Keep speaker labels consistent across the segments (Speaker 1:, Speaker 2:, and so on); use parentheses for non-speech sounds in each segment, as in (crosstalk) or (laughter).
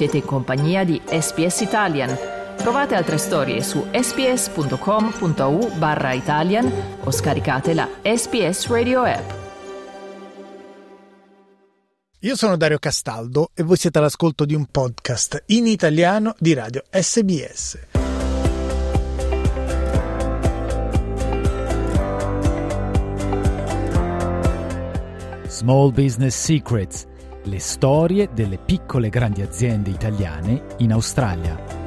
Speaker 1: Siete in compagnia di SPS Italian. Trovate altre storie su sps.com.au barra Italian o scaricate la SPS Radio app.
Speaker 2: Io sono Dario Castaldo e voi siete all'ascolto di un podcast in italiano di radio SBS.
Speaker 3: Small Business Secrets, le storie delle piccole e grandi aziende italiane in Australia.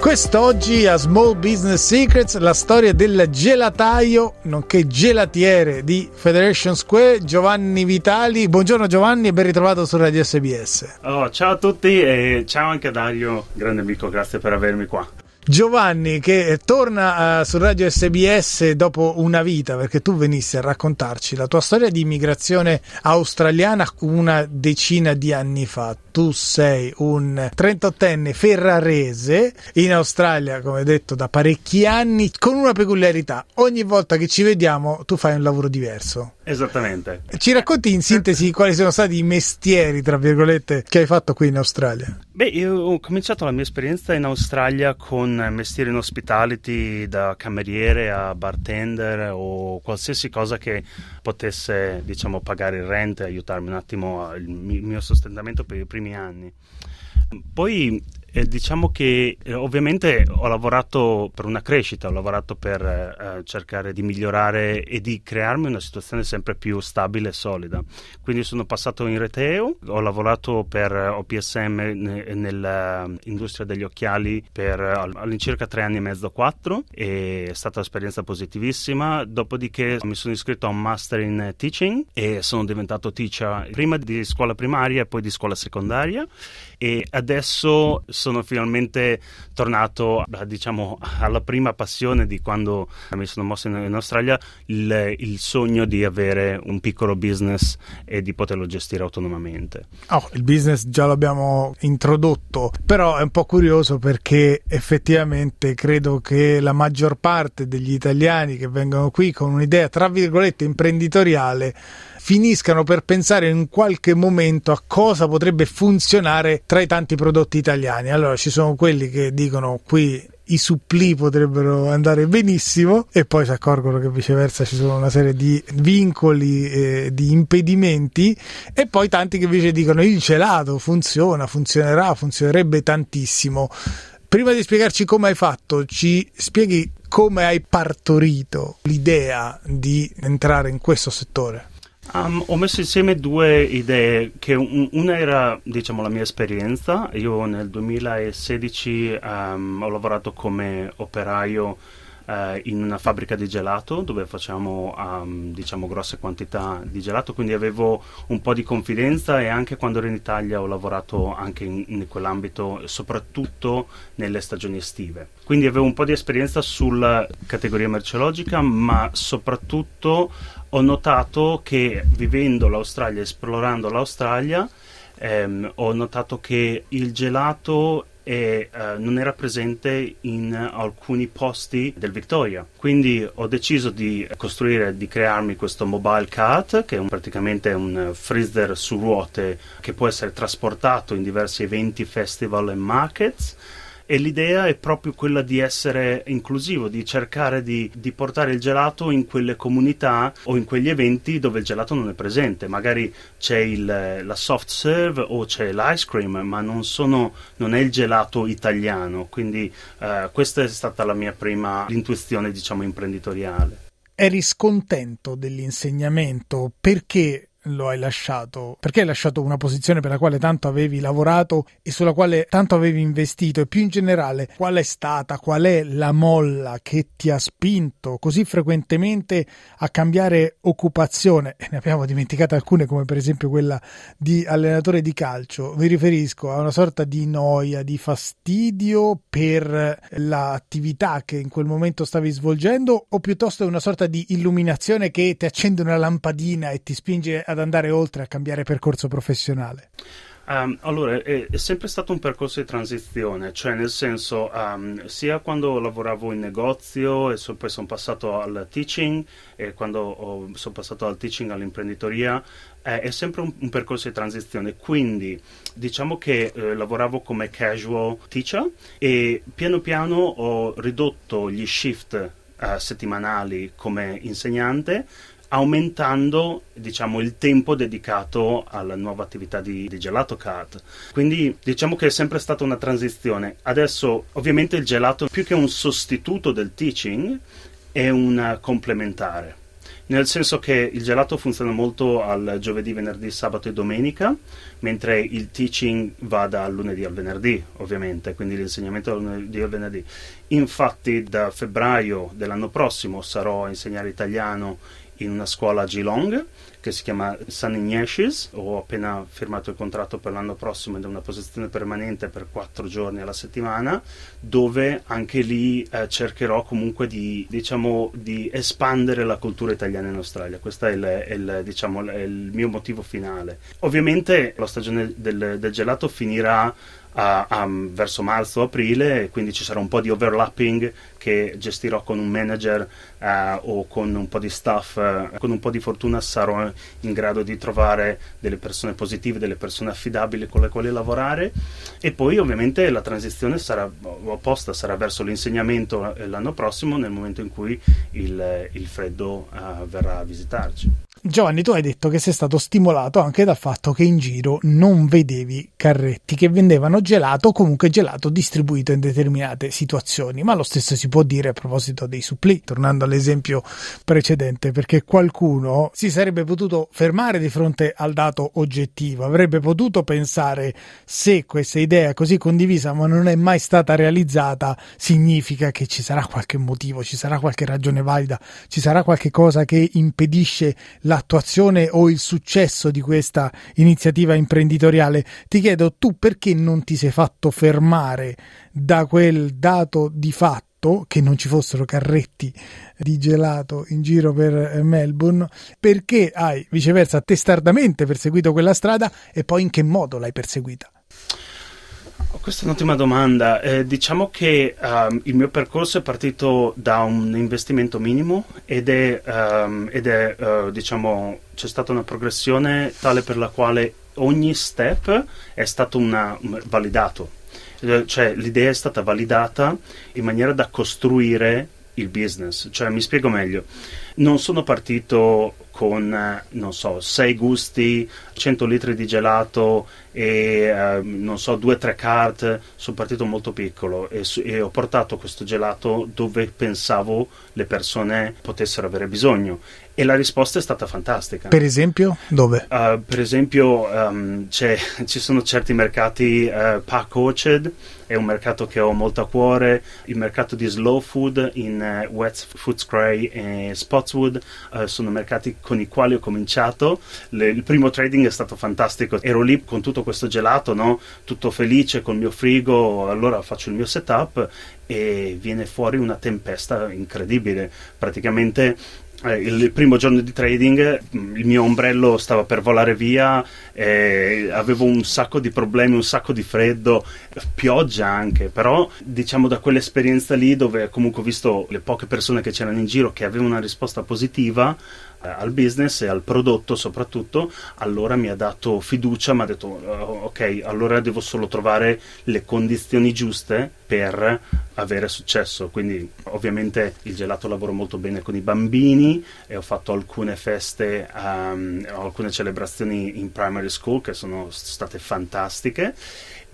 Speaker 2: Quest'oggi a Small Business Secrets la storia del gelataio, nonché gelatiere di Federation Square, Giovanni Vitali. Buongiorno Giovanni e ben ritrovato su Radio SBS.
Speaker 4: Oh, ciao a tutti e ciao anche a Dario, grande amico, grazie per avermi qua.
Speaker 2: Giovanni che torna uh, su Radio SBS dopo una vita perché tu venissi a raccontarci la tua storia di immigrazione australiana una decina di anni fa. Tu sei un 38enne ferrarese in Australia, come detto, da parecchi anni, con una peculiarità. Ogni volta che ci vediamo tu fai un lavoro diverso.
Speaker 4: Esattamente.
Speaker 2: Ci racconti in sintesi quali sono stati i mestieri, tra virgolette, che hai fatto qui in Australia?
Speaker 4: Beh, io ho cominciato la mia esperienza in Australia con mestieri in hospitality, da cameriere a bartender o qualsiasi cosa che potesse, diciamo, pagare il rent e aiutarmi un attimo il mio sostentamento per i primi anni. Poi eh, diciamo che eh, ovviamente ho lavorato per una crescita, ho lavorato per eh, cercare di migliorare e di crearmi una situazione sempre più stabile e solida. Quindi sono passato in reteo, ho lavorato per OPSM nell'industria degli occhiali per all'incirca tre anni e mezzo, quattro, e è stata un'esperienza positivissima. Dopodiché mi sono iscritto a un master in teaching e sono diventato teacher prima di scuola primaria e poi di scuola secondaria e adesso sono finalmente tornato diciamo alla prima passione di quando mi sono mosso in, in Australia il, il, sogno di avere un piccolo business e di poterlo gestire autonomamente.
Speaker 2: Oh, il business già l'abbiamo introdotto però è un po' curioso perché effettivamente credo che la maggior parte degli italiani che vengono qui con un'idea tra virgolette imprenditoriale finiscano per pensare in qualche momento a cosa potrebbe funzionare tra i tanti prodotti italiani. Allora ci sono quelli che dicono qui i supplì potrebbero andare benissimo e poi si accorgono che viceversa ci sono una serie di vincoli, eh, di impedimenti e poi tanti che invece dicono il gelato funziona, funzionerà, funzionerebbe tantissimo. Prima di spiegarci come hai fatto, ci spieghi come hai partorito l'idea di entrare in questo settore?
Speaker 4: Um, ho messo insieme due idee, un, una era diciamo, la mia esperienza, io nel 2016 um, ho lavorato come operaio uh, in una fabbrica di gelato dove facciamo um, diciamo, grosse quantità di gelato, quindi avevo un po' di confidenza e anche quando ero in Italia ho lavorato anche in, in quell'ambito, soprattutto nelle stagioni estive. Quindi avevo un po' di esperienza sulla categoria merceologica, ma soprattutto ho notato che vivendo l'Australia, esplorando l'Australia, ehm, ho notato che il gelato e uh, non era presente in alcuni posti del Victoria. Quindi ho deciso di costruire, di crearmi questo mobile cart, che è un, praticamente un freezer su ruote che può essere trasportato in diversi eventi, festival e markets e l'idea è proprio quella di essere inclusivo, di cercare di, di, portare il gelato in quelle comunità o in quegli eventi dove il gelato non è presente. Magari c'è il, la soft serve o c'è l'ice cream, ma non, sono, non è il gelato italiano. Quindi eh, questa è stata la mia prima intuizione, diciamo, imprenditoriale.
Speaker 2: Eri scontento dell'insegnamento perché lo hai lasciato? Perché hai lasciato una posizione per la quale tanto avevi lavorato e sulla quale tanto avevi investito? E più in generale, qual è stata, qual è la molla che ti ha spinto così frequentemente a cambiare occupazione? E ne abbiamo dimenticate alcune, come per esempio quella di allenatore di calcio. Mi riferisco a una sorta di noia, di fastidio per l'attività che in quel momento stavi svolgendo, o piuttosto una sorta di illuminazione che ti accende una lampadina e ti spinge ad andare oltre a cambiare percorso professionale?
Speaker 4: Um, allora, è, è, sempre stato un percorso di transizione, cioè nel senso, um, sia quando lavoravo in negozio e so, poi sono passato al teaching e quando sono passato dal teaching all'imprenditoria, eh, è sempre un, un, percorso di transizione. Quindi diciamo che eh, lavoravo come casual teacher e piano piano ho ridotto gli shift eh, settimanali come insegnante aumentando diciamo, il tempo dedicato alla nuova attività di, di Gelato Card. Quindi diciamo che è sempre stata una transizione. Adesso ovviamente il gelato più che un sostituto del teaching è un complementare. Nel senso che il gelato funziona molto al giovedì, venerdì, sabato e domenica, mentre il teaching va dal lunedì al venerdì, ovviamente, quindi l'insegnamento dal lunedì al venerdì. Infatti da febbraio dell'anno prossimo sarò a insegnare italiano in una scuola a Geelong che si chiama San Ignatius. Ho appena firmato il contratto per l'anno prossimo ed è una posizione permanente per quattro giorni alla settimana, dove anche lì eh, cercherò comunque di, diciamo, di, espandere la cultura italiana in Australia. Questo è il, è il, diciamo, è il mio motivo finale. Ovviamente la stagione del, del gelato finirà a, a, verso marzo-aprile, quindi ci sarà un po' di overlapping che gestirò con un manager uh, o con un po' di staff. Uh, con un po' di fortuna sarò in grado di trovare delle persone positive, delle persone affidabili con le quali lavorare e poi ovviamente la transizione sarà opposta, sarà verso l'insegnamento l'anno prossimo nel momento in cui il, il freddo uh, verrà a visitarci.
Speaker 2: Giovanni, tu hai detto che sei stato stimolato anche dal fatto che in giro non vedevi carretti che vendevano gelato o comunque gelato distribuito in determinate situazioni, ma lo stesso si può dire a proposito dei suppli, tornando all'esempio precedente, perché qualcuno si sarebbe potuto fermare di fronte al dato oggettivo, avrebbe potuto pensare se questa idea così condivisa ma non è mai stata realizzata, significa che ci sarà qualche motivo, ci sarà qualche ragione valida, ci sarà qualche cosa che impedisce l'attuazione o il successo di questa iniziativa imprenditoriale. Ti chiedo tu perché non ti sei fatto fermare da quel dato di fatto che non ci fossero carretti di gelato in giro per Melbourne, perché hai viceversa testardamente perseguito quella strada e poi in che modo l'hai perseguita?
Speaker 4: Questa è un'ottima domanda. Eh, diciamo che um, il mio percorso è partito da un investimento minimo ed è, um, ed è uh, diciamo, c'è stata una progressione tale per la quale ogni step è stato una, validato. Eh, cioè l'idea è stata validata in maniera da costruire il business. Cioè, mi spiego meglio. Non sono partito con, non so, 6 gusti, 100 litri di gelato e, eh, non so, 2-3 cart. Sono partito molto piccolo e, e, ho portato questo gelato dove pensavo le persone potessero avere bisogno. E la risposta è stata fantastica.
Speaker 2: Per esempio, dove?
Speaker 4: Uh, per esempio, um, ci sono certi mercati, uh, Park Orchard è un mercato che ho molto a cuore, il mercato di slow food in uh, West Footscray e Spotswood uh, sono mercati con i quali ho cominciato. Le, il primo trading è stato fantastico, ero lì con tutto questo gelato, no? tutto felice con il mio frigo, allora faccio il mio setup e viene fuori una tempesta incredibile. Praticamente eh, il primo giorno di trading mm, il mio ombrello stava per volare via, eh, avevo un sacco di problemi, un sacco di freddo, pioggia anche, però diciamo da quell'esperienza lì dove comunque ho visto le poche persone che c'erano in giro che avevano una risposta positiva, al business e al prodotto soprattutto, allora mi ha dato fiducia, mi ha detto uh, ok, allora devo solo trovare le condizioni giuste per avere successo. Quindi ovviamente il gelato lavoro molto bene con i bambini e ho fatto alcune feste, um, alcune celebrazioni in primary school che sono state fantastiche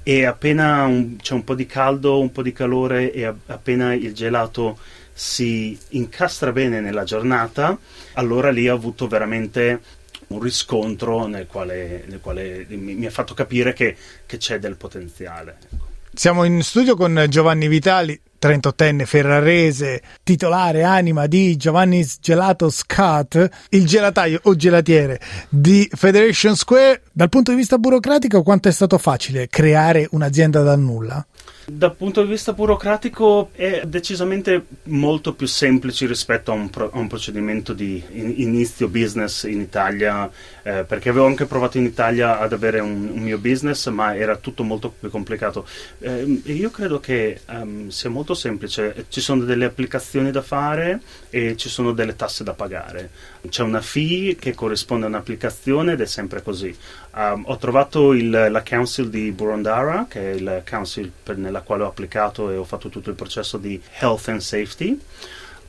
Speaker 4: e appena un, c'è un po' di caldo, un po' di calore e appena il gelato si incastra bene nella giornata, allora lì ho avuto veramente un riscontro nel quale, nel quale mi, mi, ha fatto capire che, che c'è del potenziale. Ecco.
Speaker 2: Siamo in studio con Giovanni Vitali, 38enne ferrarese, titolare anima di Giovanni's Gelato Scat, il gelataio o gelatiere di Federation Square. Dal punto di vista burocratico, quanto è stato facile creare un'azienda dal nulla?
Speaker 4: Dal punto di vista burocratico è decisamente molto più semplice rispetto a un, pro- a un procedimento di in- inizio business in Italia, eh, perché avevo anche provato in Italia ad avere un, un mio business, ma era tutto molto più complicato. Eh, io credo che um, sia molto semplice, ci sono delle applicazioni da fare e ci sono delle tasse da pagare. C'è una fee che corrisponde a un'applicazione ed è sempre così. Um, ho trovato il, la council di Burundara, che è il council per, nella quale ho applicato e ho fatto tutto il processo di health and safety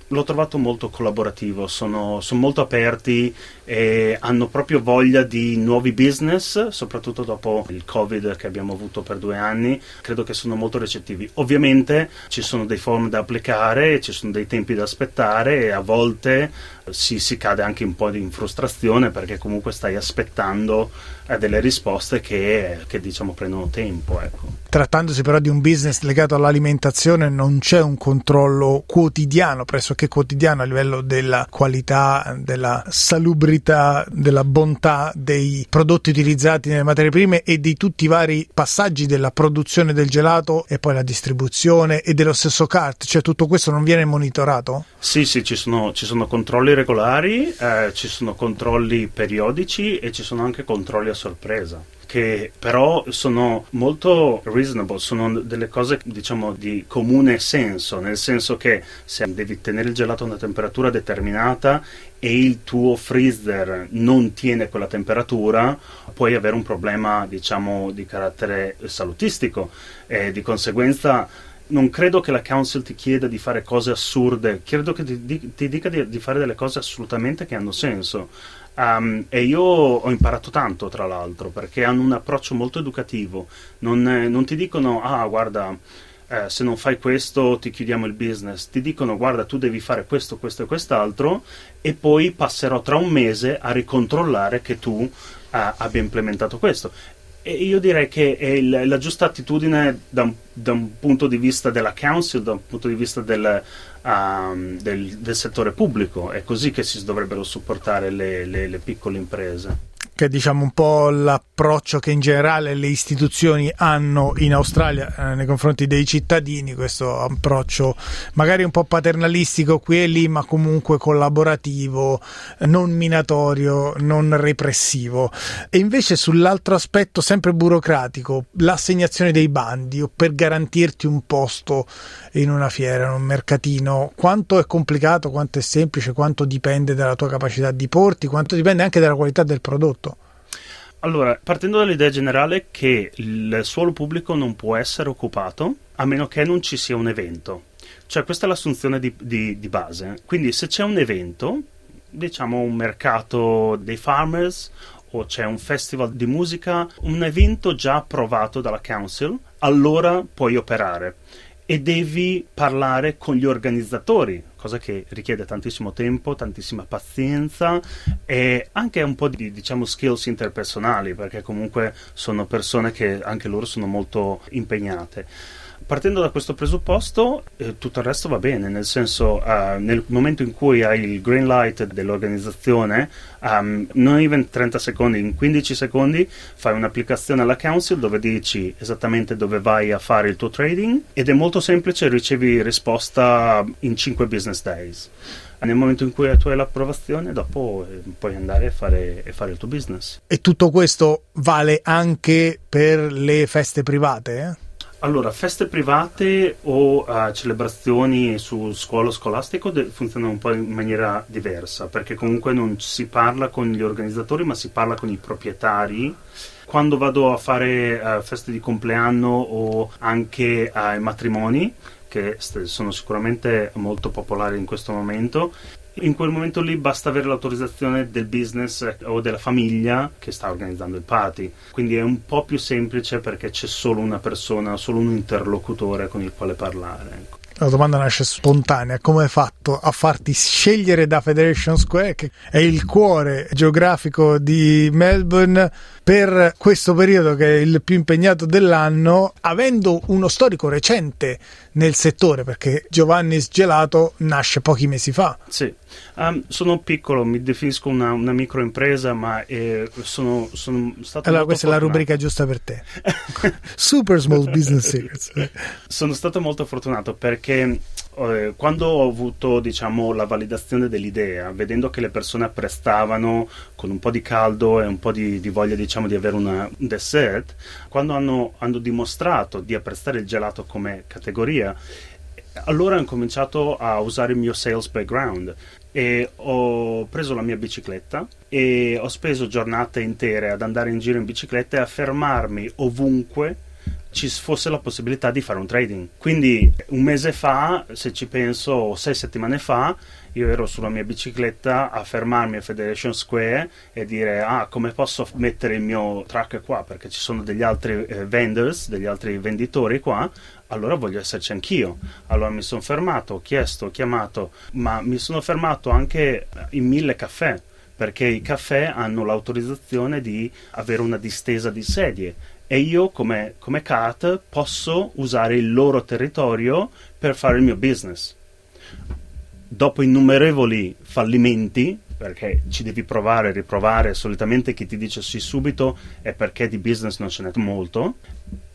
Speaker 4: l'ho trovato molto collaborativo, sono, sono, molto aperti e hanno proprio voglia di nuovi business, soprattutto dopo il Covid che abbiamo avuto per due anni, credo che sono molto recettivi. Ovviamente ci sono dei form da applicare, ci sono dei tempi da aspettare e a volte si, si cade anche un po' in frustrazione perché comunque stai aspettando eh, delle risposte che, che, diciamo prendono tempo. Ecco.
Speaker 2: Trattandosi però di un business legato all'alimentazione non c'è un controllo quotidiano, pressoché quotidiano a livello della qualità, della salubrità, della bontà dei prodotti utilizzati nelle materie prime e di tutti i vari passaggi della produzione del gelato e poi la distribuzione e dello stesso cart, cioè tutto questo non viene monitorato?
Speaker 4: Sì, sì, ci sono, ci sono controlli regolari, eh, ci sono controlli periodici e ci sono anche controlli a sorpresa che però sono molto reasonable, sono delle cose diciamo di comune senso, nel senso che se devi tenere il gelato a una temperatura determinata e il tuo freezer non tiene quella temperatura, puoi avere un problema diciamo di carattere salutistico e di conseguenza non credo che la council ti chieda di fare cose assurde, credo che ti, ti dica di, di, fare delle cose assolutamente che hanno senso. Um, e io ho imparato tanto, tra l'altro, perché hanno un approccio molto educativo. Non, eh, non ti dicono, ah, guarda, eh, se non fai questo ti chiudiamo il business. Ti dicono, guarda, tu devi fare questo, questo e quest'altro, e poi passerò tra un mese a ricontrollare che tu uh, abbia implementato questo. Io direi che è il, la giusta attitudine da un, da un, punto di vista della council, da un punto di vista del, um, del, del settore pubblico. È così che si dovrebbero supportare le, le, le piccole imprese
Speaker 2: che è diciamo un po' l'approccio che in generale le istituzioni hanno in Australia eh, nei confronti dei cittadini, questo approccio magari un po' paternalistico qui e lì, ma comunque collaborativo, non minatorio, non repressivo. E invece sull'altro aspetto, sempre burocratico, l'assegnazione dei bandi o per garantirti un posto in una fiera, in un mercatino, quanto è complicato, quanto è semplice, quanto dipende dalla tua capacità di porti, quanto dipende anche dalla qualità del prodotto.
Speaker 4: Allora, partendo dall'idea generale che il suolo pubblico non può essere occupato a meno che non ci sia un evento. Cioè, questa è l'assunzione di, di, di base. Quindi, se c'è un evento, diciamo un mercato dei farmers o c'è un festival di musica, un evento già approvato dalla council, allora puoi operare e devi parlare con gli organizzatori, cosa che richiede tantissimo tempo, tantissima pazienza e anche un po' di diciamo skills interpersonali, perché comunque sono persone che anche loro sono molto impegnate partendo da questo presupposto, eh, tutto il resto va bene, nel senso, uh, nel momento in cui hai il green light dell'organizzazione, um, non in 30 secondi, in 15 secondi fai un'applicazione alla council dove dici esattamente dove vai a fare il tuo trading ed è molto semplice, ricevi risposta in 5 business days. Nel momento in cui tu hai l'approvazione, dopo eh, puoi andare a fare, a fare il tuo business.
Speaker 2: E tutto questo vale anche per le feste private? Eh?
Speaker 4: Allora, feste private o uh, celebrazioni su scuolo scolastico de- funzionano un po' in maniera diversa, perché comunque non si parla con gli organizzatori, ma si parla con i proprietari. Quando vado a fare uh, feste di compleanno o anche ai matrimoni, che sono sicuramente molto popolari in questo momento, in quel momento lì basta avere l'autorizzazione del business o della famiglia che sta organizzando il party. Quindi è un po' più semplice perché c'è solo una persona, solo un interlocutore con il quale parlare. Ecco.
Speaker 2: La domanda nasce spontanea, come hai fatto a farti scegliere da Federation Square, che è il cuore geografico di Melbourne, per questo periodo che è il più impegnato dell'anno, avendo uno storico recente nel settore, perché Giovanni's Gelato nasce pochi mesi fa.
Speaker 4: Sì, um, sono piccolo, mi definisco una, una microimpresa, ma eh, sono, sono, stato...
Speaker 2: Allora questa
Speaker 4: fortunato.
Speaker 2: è la rubrica giusta per te. (laughs) Super Small Business Secrets.
Speaker 4: sono stato molto fortunato perché eh, quando ho avuto diciamo, la validazione dell'idea, vedendo che le persone apprestavano con un po' di caldo e un po' di, di voglia diciamo, di avere una, un dessert, quando hanno, hanno dimostrato di apprezzare il gelato come categoria, allora ho cominciato a usare il mio sales background e ho preso la mia bicicletta e ho speso giornate intere ad andare in giro in bicicletta e a fermarmi ovunque ci fosse la possibilità di fare un trading. Quindi un mese fa, se ci penso, sei settimane fa, io ero sulla mia bicicletta a fermarmi a Federation Square e dire ah come posso mettere il mio truck qua perché ci sono degli altri eh, vendors, degli altri venditori qua, allora voglio esserci anch'io. Allora mi sono fermato, ho chiesto, ho chiamato, ma mi sono fermato anche in mille caffè perché i caffè hanno l'autorizzazione di avere una distesa di sedie e io come, come CAT posso usare il loro territorio per fare il mio business. Dopo innumerevoli fallimenti, perché ci devi provare e riprovare, solitamente chi ti dice sì subito è perché di business non ce n'è molto,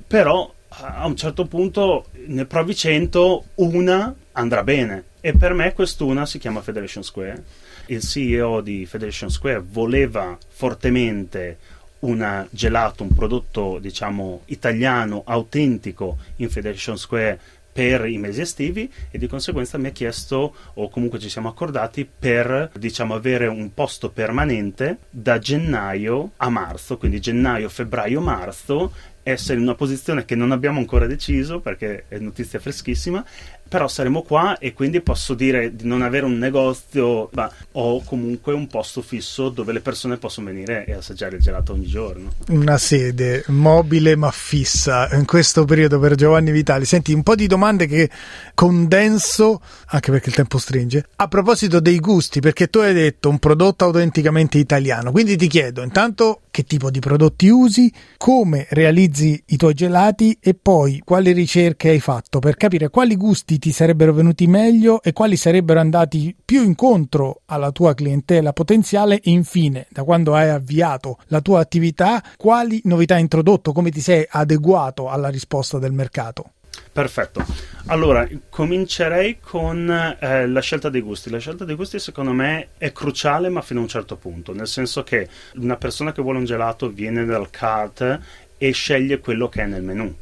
Speaker 4: però a un certo punto ne provi 100, una andrà bene e per me quest'una si chiama Federation Square. Il CEO di Federation Square voleva fortemente un gelato, un prodotto diciamo italiano, autentico in Federation Square per i mesi estivi e di conseguenza mi ha chiesto o comunque ci siamo accordati per diciamo avere un posto permanente da gennaio a marzo, quindi gennaio, febbraio, marzo essere in una posizione che non abbiamo ancora deciso perché è notizia freschissima però saremo qua e quindi posso dire di non avere un negozio, ma ho comunque un posto fisso dove le persone possono venire e assaggiare il gelato ogni giorno.
Speaker 2: Una sede mobile ma fissa in questo periodo per Giovanni Vitali. Senti, un po' di domande che condenso, anche perché il tempo stringe. A proposito dei gusti, perché tu hai detto un prodotto autenticamente italiano, quindi ti chiedo intanto che tipo di prodotti usi, come realizzi i tuoi gelati e poi quali ricerche hai fatto per capire quali gusti ti sarebbero venuti meglio e quali sarebbero andati più incontro alla tua clientela potenziale e infine, da quando hai avviato la tua attività, quali novità hai introdotto, come ti sei adeguato alla risposta del mercato.
Speaker 4: Perfetto. Allora, comincerei con eh, la scelta dei gusti. La scelta dei gusti secondo me è cruciale ma fino a un certo punto, nel senso che una persona che vuole un gelato viene dal cart e sceglie quello che è nel menù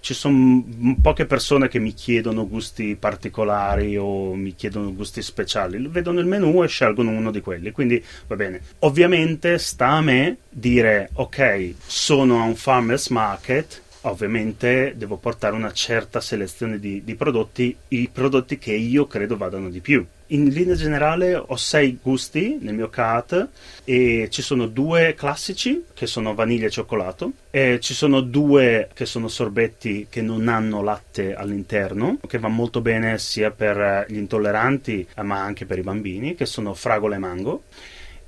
Speaker 4: ci sono poche persone che mi chiedono gusti particolari o mi chiedono gusti speciali, vedono il menu e scelgono uno di quelli, quindi va bene. Ovviamente sta a me dire ok, sono a un farmers market, ovviamente devo portare una certa selezione di, di prodotti, i prodotti che io credo vadano di più in linea generale ho sei gusti nel mio cat e ci sono due classici che sono vaniglia e cioccolato e ci sono due che sono sorbetti che non hanno latte all'interno che va molto bene sia per gli intolleranti ma anche per i bambini che sono fragola e mango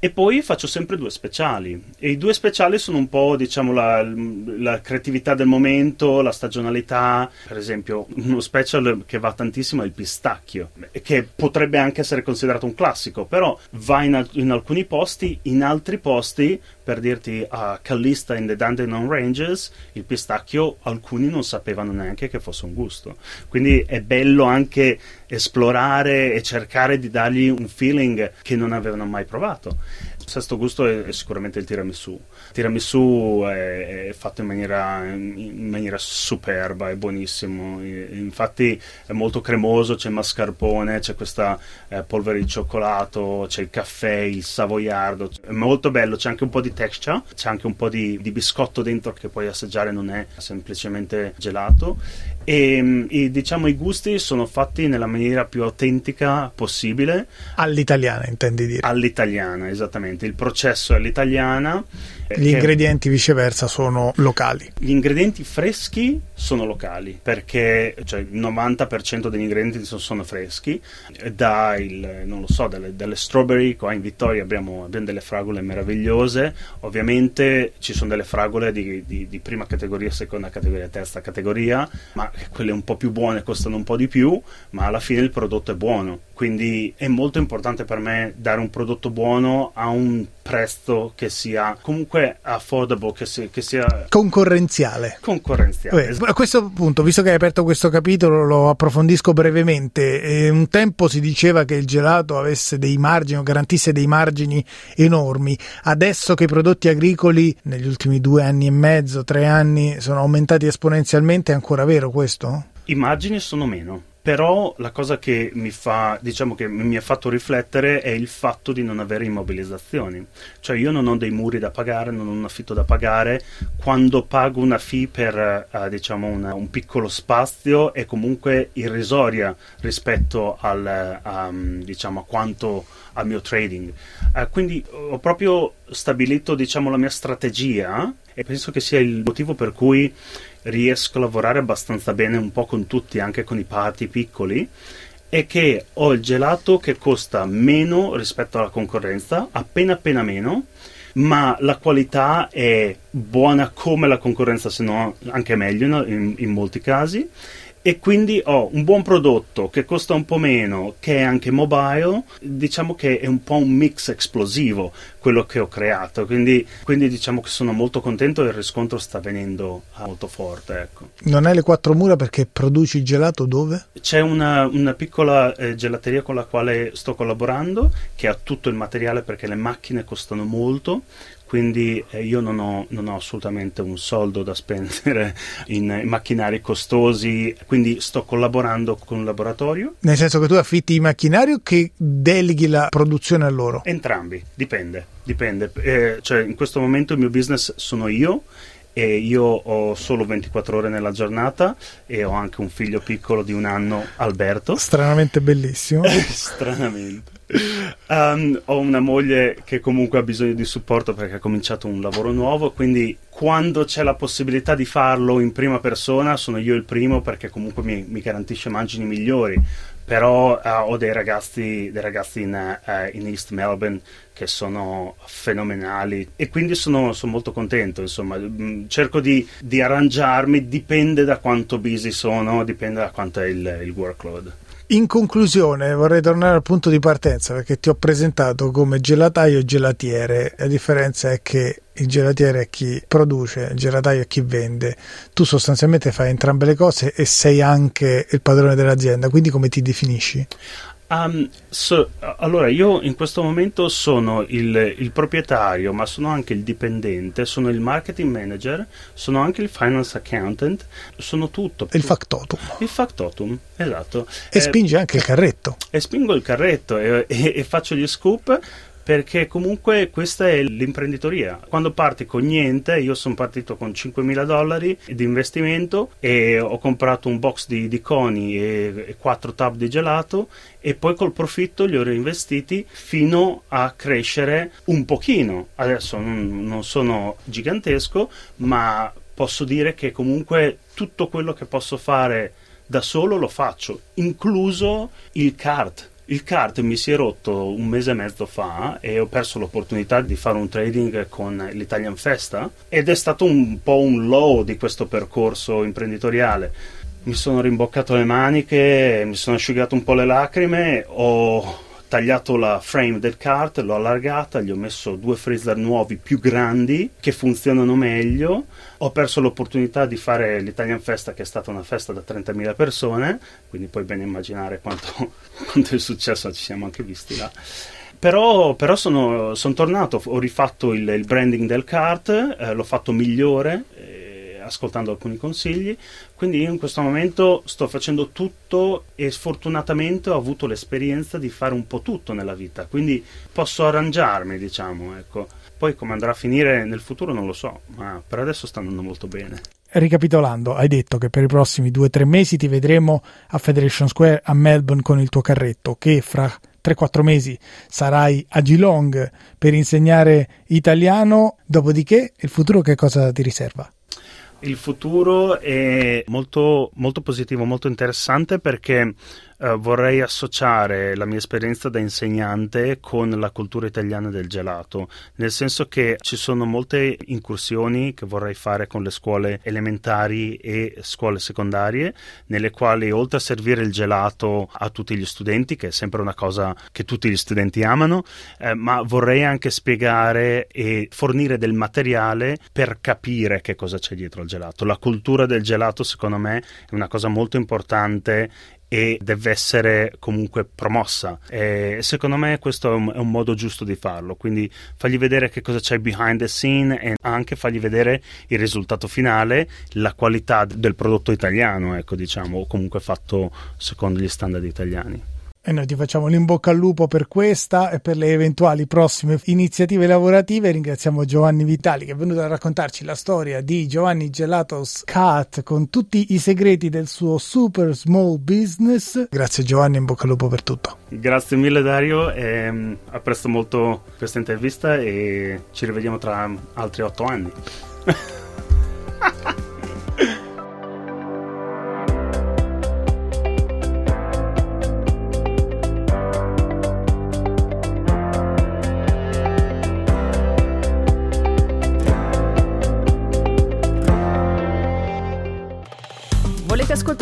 Speaker 4: e poi faccio sempre due speciali. E i due speciali sono un po', diciamo, la, la, creatività del momento, la stagionalità. Per esempio, uno special che va tantissimo è il pistacchio, che potrebbe anche essere considerato un classico, però va in, in alcuni posti, in altri posti, per dirti a Callista in the Dandenong Ranges, il pistacchio alcuni non sapevano neanche che fosse un gusto. Quindi è bello anche esplorare e cercare di dargli un feeling che non avevano mai provato. Il sesto gusto è, è sicuramente il tiramisù. Tiramisù è, è fatto in maniera, in maniera, superba, è buonissimo. Infatti è molto cremoso, c'è il mascarpone, c'è questa eh, polvere di cioccolato, c'è il caffè, il savoiardo. È molto bello, c'è anche un po' di texture, c'è anche un po' di, di biscotto dentro che puoi assaggiare, non è semplicemente gelato. E, e diciamo i gusti sono fatti nella maniera più autentica possibile.
Speaker 2: All'italiana, intendi dire?
Speaker 4: All'italiana, esattamente, il processo è all'italiana.
Speaker 2: Gli ingredienti viceversa sono locali.
Speaker 4: Gli ingredienti freschi sono locali perché cioè, il 90% degli ingredienti sono, freschi. Da il, non lo so, dalle, dalle strawberry, qua in Vittoria abbiamo, abbiamo, delle fragole meravigliose. Ovviamente ci sono delle fragole di, di, di, prima categoria, seconda categoria, terza categoria, ma quelle un po' più buone costano un po' di più, ma alla fine il prodotto è buono. Quindi è molto importante per me dare un prodotto buono a un prezzo che sia comunque affordable, che, si, che sia
Speaker 2: concorrenziale.
Speaker 4: concorrenziale.
Speaker 2: Beh, a questo punto, visto che hai aperto questo capitolo, lo approfondisco brevemente. Eh, un tempo si diceva che il gelato avesse dei margini o garantisse dei margini enormi. Adesso che i prodotti agricoli negli ultimi due anni e mezzo, tre anni, sono aumentati esponenzialmente, è ancora vero questo?
Speaker 4: I margini sono meno però la cosa che mi fa, diciamo che mi ha fatto riflettere è il fatto di non avere immobilizzazioni. Cioè io non ho dei muri da pagare, non ho un affitto da pagare, quando pago una fee per uh, diciamo una, un piccolo spazio è comunque irrisoria rispetto al, um, diciamo, a quanto al mio trading. Uh, quindi ho proprio stabilito diciamo, la mia strategia e penso che sia il motivo per cui riesco a lavorare abbastanza bene un po' con tutti, anche con i party piccoli, è che ho il gelato che costa meno rispetto alla concorrenza, appena appena meno, ma la qualità è buona come la concorrenza, se no anche meglio in, in molti casi e quindi ho un buon prodotto che costa un po' meno, che è anche mobile, diciamo che è un po' un mix esplosivo quello che ho creato, quindi, quindi diciamo che sono molto contento e il riscontro sta venendo molto forte. Ecco.
Speaker 2: Non hai le quattro mura perché produci gelato dove?
Speaker 4: C'è una, una piccola eh, gelateria con la quale sto collaborando che ha tutto il materiale perché le macchine costano molto, quindi eh, io non ho, non ho, assolutamente un soldo da spendere in, (laughs) in, macchinari costosi, quindi sto collaborando con un laboratorio.
Speaker 2: Nel senso che tu affitti i macchinari o che deleghi la produzione a loro?
Speaker 4: Entrambi, dipende, dipende. Eh, cioè in questo momento il mio business sono io e io ho solo 24 ore nella giornata e ho anche un figlio piccolo di un anno, Alberto.
Speaker 2: Stranamente bellissimo. (laughs)
Speaker 4: Stranamente. Um, ho una moglie che comunque ha bisogno di supporto perché ha cominciato un lavoro nuovo, quindi quando c'è la possibilità di farlo in prima persona sono io il primo perché comunque mi, mi garantisce margini migliori. Però uh, ho dei ragazzi, dei ragazzi in, uh, in, East Melbourne che sono fenomenali e quindi sono, sono molto contento. Insomma, mm, cerco di, di, arrangiarmi, dipende da quanto busy sono, dipende da quanto è il, il workload.
Speaker 2: In conclusione, vorrei tornare al punto di partenza perché ti ho presentato come gelataio e gelatiere. La differenza è che il gelatiere è chi produce, il gelataio è chi vende. Tu sostanzialmente fai entrambe le cose e sei anche il padrone dell'azienda, quindi come ti definisci?
Speaker 4: Um, so, allora, io in questo momento sono il, il, proprietario, ma sono anche il dipendente, sono il marketing manager, sono anche il finance accountant, sono tutto.
Speaker 2: Il factotum.
Speaker 4: Il factotum, esatto.
Speaker 2: E eh, spinge anche il carretto.
Speaker 4: E spingo il carretto e, e, e faccio gli scoop perché comunque questa è l'imprenditoria. Quando parti con niente, io sono partito con 5.000 dollari di investimento e ho comprato un box di, di coni e, e 4 tab di gelato e poi col profitto li ho reinvestiti fino a crescere un pochino. Adesso non, non sono gigantesco, ma posso dire che comunque tutto quello che posso fare da solo lo faccio, incluso il card il kart mi si è rotto un mese e mezzo fa e ho perso l'opportunità di fare un trading con l'Italian Festa ed è stato un po' un low di questo percorso imprenditoriale. Mi sono rimboccato le maniche, mi sono asciugato un po' le lacrime, ho tagliato la frame del kart, l'ho allargata, gli ho messo due freezer nuovi più grandi che funzionano meglio. Ho perso l'opportunità di fare l'Italian Festa, che è stata una festa da 30.000 persone, quindi puoi ben immaginare quanto, (laughs) quanto è successo, ci siamo anche visti là. Però, però sono, sono, tornato, ho rifatto il, il branding del kart, eh, l'ho fatto migliore. Ascoltando alcuni consigli. Quindi io in questo momento sto facendo tutto e sfortunatamente ho avuto l'esperienza di fare un po' tutto nella vita, quindi posso arrangiarmi, diciamo, ecco. Poi come andrà a finire nel futuro non lo so, ma per adesso sta andando molto bene.
Speaker 2: Ricapitolando, hai detto che per i prossimi due o tre mesi ti vedremo a Federation Square a Melbourne con il tuo carretto, che fra 3-4 mesi sarai a Geelong per insegnare italiano, dopodiché il futuro che cosa ti riserva?
Speaker 4: Il futuro è molto, molto positivo, molto interessante perché Uh, vorrei associare la mia esperienza da insegnante con la cultura italiana del gelato, nel senso che ci sono molte incursioni che vorrei fare con le scuole elementari e scuole secondarie, nelle quali oltre a servire il gelato a tutti gli studenti, che è sempre una cosa che tutti gli studenti amano, eh, ma vorrei anche spiegare e fornire del materiale per capire che cosa c'è dietro al gelato. La cultura del gelato, secondo me, è una cosa molto importante e deve essere comunque promossa. E secondo me questo è un, è un, modo giusto di farlo, quindi fargli vedere che cosa c'è behind the scene e anche fargli vedere il risultato finale, la qualità del prodotto italiano, ecco diciamo, o comunque fatto secondo gli standard italiani.
Speaker 2: E noi ti facciamo l'in bocca al lupo per questa e per le eventuali prossime iniziative lavorative. Ringraziamo Giovanni Vitali che è venuto a raccontarci la storia di Giovanni Gelatos Cat con tutti i segreti del suo super small business. Grazie Giovanni, in bocca al lupo per tutto.
Speaker 4: Grazie mille Dario, e, um, apprezzo molto questa intervista e ci rivediamo tra altri otto anni. (laughs)